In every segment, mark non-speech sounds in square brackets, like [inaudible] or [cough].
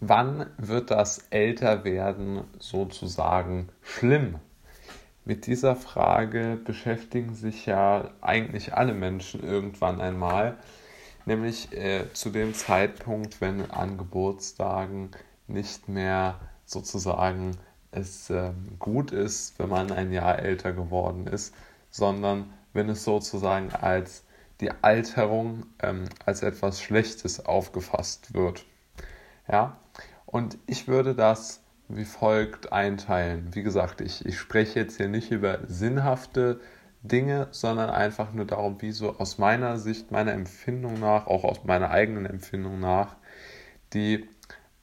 Wann wird das Älterwerden sozusagen schlimm? Mit dieser Frage beschäftigen sich ja eigentlich alle Menschen irgendwann einmal, nämlich äh, zu dem Zeitpunkt, wenn an Geburtstagen nicht mehr sozusagen es äh, gut ist, wenn man ein Jahr älter geworden ist, sondern wenn es sozusagen als die Alterung ähm, als etwas Schlechtes aufgefasst wird. Ja, und ich würde das wie folgt einteilen. Wie gesagt, ich, ich spreche jetzt hier nicht über sinnhafte Dinge, sondern einfach nur darum, wie so aus meiner Sicht, meiner Empfindung nach, auch aus meiner eigenen Empfindung nach, die,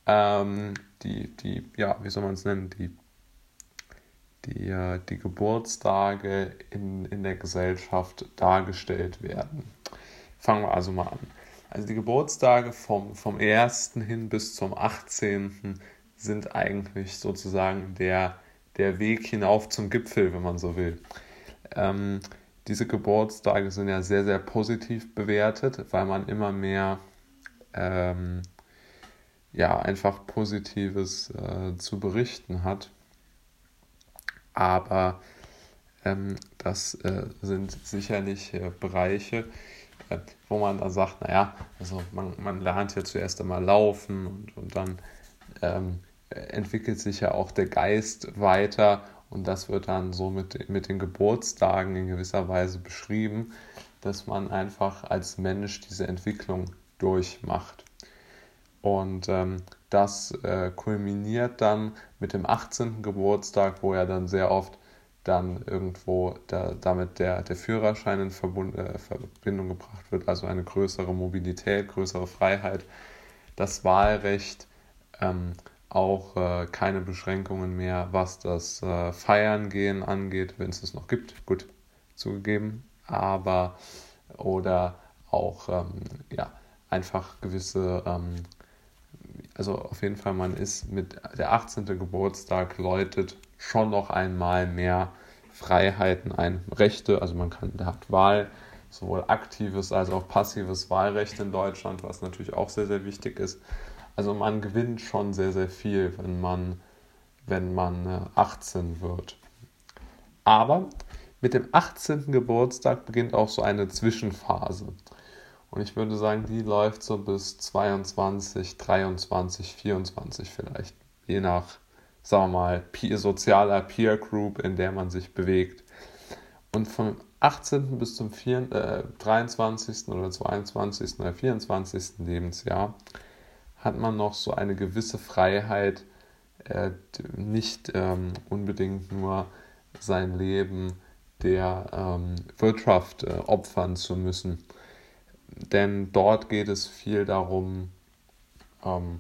ähm, die, die, ja, wie soll man es nennen, die, die, äh, die Geburtstage in, in der Gesellschaft dargestellt werden. Fangen wir also mal an. Also die Geburtstage vom, vom 1. hin bis zum 18. sind eigentlich sozusagen der, der Weg hinauf zum Gipfel, wenn man so will. Ähm, diese Geburtstage sind ja sehr, sehr positiv bewertet, weil man immer mehr ähm, ja, einfach Positives äh, zu berichten hat. Aber ähm, das äh, sind sicherlich äh, Bereiche, wo man dann sagt, naja, also man, man lernt ja zuerst einmal laufen und, und dann ähm, entwickelt sich ja auch der Geist weiter und das wird dann so mit, mit den Geburtstagen in gewisser Weise beschrieben, dass man einfach als Mensch diese Entwicklung durchmacht. Und ähm, das äh, kulminiert dann mit dem 18. Geburtstag, wo ja dann sehr oft dann irgendwo da, damit der, der Führerschein in Verbund, äh, Verbindung gebracht wird, also eine größere Mobilität, größere Freiheit, das Wahlrecht, ähm, auch äh, keine Beschränkungen mehr, was das äh, Feiern angeht, wenn es es noch gibt, gut zugegeben, aber oder auch ähm, ja, einfach gewisse ähm, also auf jeden Fall, man ist mit der 18. Geburtstag läutet schon noch einmal mehr Freiheiten ein, Rechte, also man kann, hat Wahl, sowohl aktives als auch passives Wahlrecht in Deutschland, was natürlich auch sehr, sehr wichtig ist. Also man gewinnt schon sehr, sehr viel, wenn man, wenn man 18 äh, wird. Aber mit dem 18. Geburtstag beginnt auch so eine Zwischenphase. Und ich würde sagen, die läuft so bis 22, 23, 24 vielleicht. Je nach, sagen wir mal, sozialer Peer Group, in der man sich bewegt. Und vom 18. bis zum 4, äh, 23. oder 22. oder 24. Lebensjahr hat man noch so eine gewisse Freiheit, äh, nicht ähm, unbedingt nur sein Leben der ähm, Wirtschaft äh, opfern zu müssen denn dort geht es viel darum, ähm,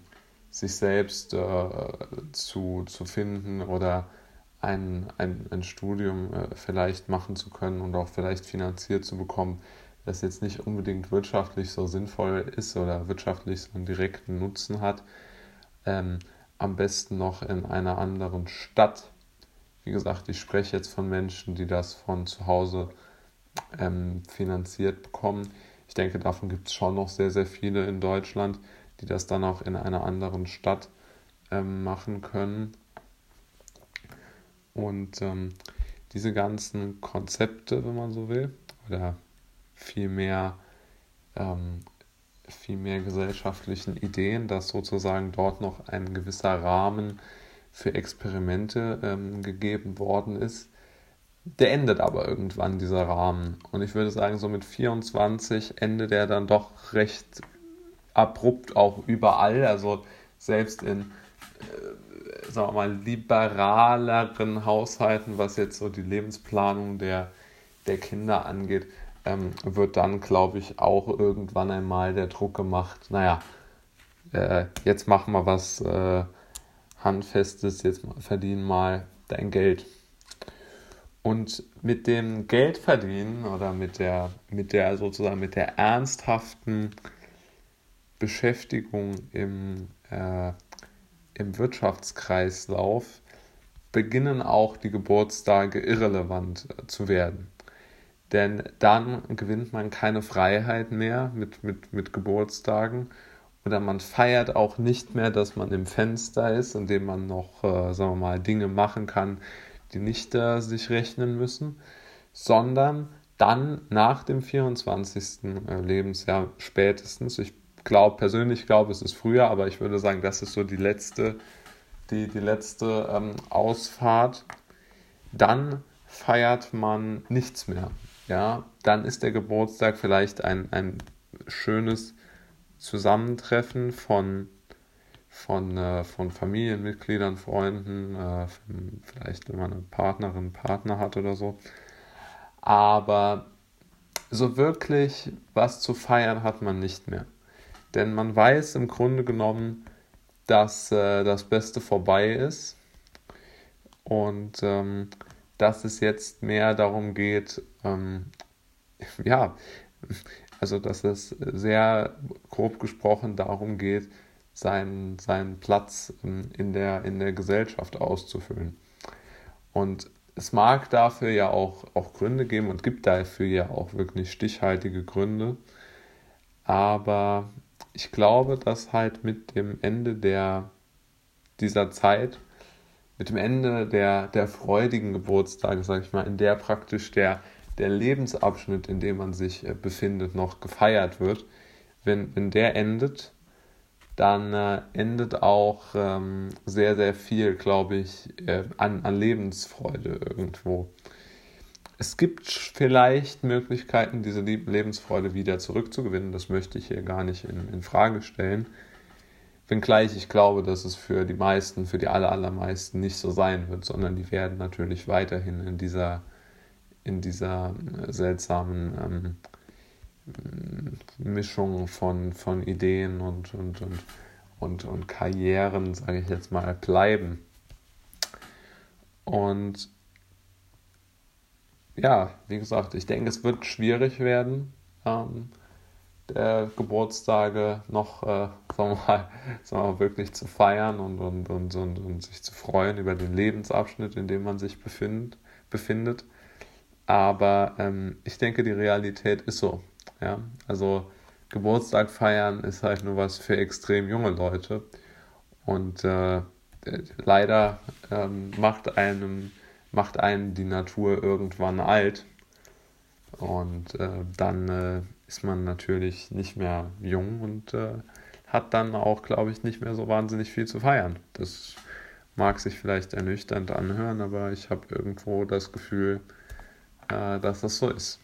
sich selbst äh, zu, zu finden oder ein, ein, ein Studium äh, vielleicht machen zu können und auch vielleicht finanziert zu bekommen, das jetzt nicht unbedingt wirtschaftlich so sinnvoll ist oder wirtschaftlich so einen direkten Nutzen hat. Ähm, am besten noch in einer anderen Stadt. Wie gesagt, ich spreche jetzt von Menschen, die das von zu Hause ähm, finanziert bekommen. Ich denke, davon gibt es schon noch sehr, sehr viele in Deutschland, die das dann auch in einer anderen Stadt ähm, machen können. Und ähm, diese ganzen Konzepte, wenn man so will, oder vielmehr ähm, viel mehr gesellschaftlichen Ideen, dass sozusagen dort noch ein gewisser Rahmen für Experimente ähm, gegeben worden ist, der endet aber irgendwann, dieser Rahmen. Und ich würde sagen, so mit 24 endet er dann doch recht abrupt auch überall. Also selbst in, äh, sagen wir mal, liberaleren Haushalten, was jetzt so die Lebensplanung der, der Kinder angeht, ähm, wird dann, glaube ich, auch irgendwann einmal der Druck gemacht, naja, äh, jetzt machen wir was äh, Handfestes, jetzt verdienen mal dein Geld. Und mit dem Geldverdienen oder mit der, mit der sozusagen mit der ernsthaften Beschäftigung im, äh, im Wirtschaftskreislauf beginnen auch die Geburtstage irrelevant zu werden. Denn dann gewinnt man keine Freiheit mehr mit, mit, mit Geburtstagen oder man feiert auch nicht mehr, dass man im Fenster ist, indem man noch, äh, sagen wir mal, Dinge machen kann, die nicht äh, sich rechnen müssen, sondern dann nach dem 24. Äh, Lebensjahr spätestens, ich glaube persönlich glaube, es ist früher, aber ich würde sagen, das ist so die letzte, die, die letzte ähm, Ausfahrt, dann feiert man nichts mehr. Ja, dann ist der Geburtstag vielleicht ein, ein schönes Zusammentreffen von, von, äh, von Familienmitgliedern, Freunden, äh, vielleicht wenn man eine Partnerin, Partner hat oder so. Aber so wirklich was zu feiern hat man nicht mehr. Denn man weiß im Grunde genommen, dass äh, das Beste vorbei ist und ähm, dass es jetzt mehr darum geht, ähm, ja, also dass es sehr grob gesprochen darum geht, seinen, seinen Platz in der, in der Gesellschaft auszufüllen. Und es mag dafür ja auch, auch Gründe geben und gibt dafür ja auch wirklich stichhaltige Gründe. Aber ich glaube, dass halt mit dem Ende der, dieser Zeit, mit dem Ende der, der freudigen Geburtstage, sage ich mal, in der praktisch der, der Lebensabschnitt, in dem man sich äh, befindet, noch gefeiert wird, wenn, wenn der endet, dann äh, endet auch ähm, sehr, sehr viel, glaube ich, äh, an, an Lebensfreude irgendwo. Es gibt vielleicht Möglichkeiten, diese Lebensfreude wieder zurückzugewinnen. Das möchte ich hier gar nicht in, in Frage stellen. Wenngleich ich glaube, dass es für die meisten, für die aller, allermeisten nicht so sein wird, sondern die werden natürlich weiterhin in dieser in dieser äh, seltsamen ähm, Mischung von, von Ideen und, und, und, und, und Karrieren, sage ich jetzt mal, bleiben. Und ja, wie gesagt, ich denke, es wird schwierig werden, ähm, der Geburtstage noch, äh, sagen, wir mal, [laughs] sagen wir mal, wirklich zu feiern und, und, und, und, und sich zu freuen über den Lebensabschnitt, in dem man sich befindet. befindet. Aber ähm, ich denke, die Realität ist so. Ja? Also Geburtstag feiern ist halt nur was für extrem junge Leute. Und äh, leider ähm, macht, einem, macht einen die Natur irgendwann alt. Und äh, dann äh, ist man natürlich nicht mehr jung und äh, hat dann auch, glaube ich, nicht mehr so wahnsinnig viel zu feiern. Das mag sich vielleicht ernüchternd anhören, aber ich habe irgendwo das Gefühl, äh, dass das so ist.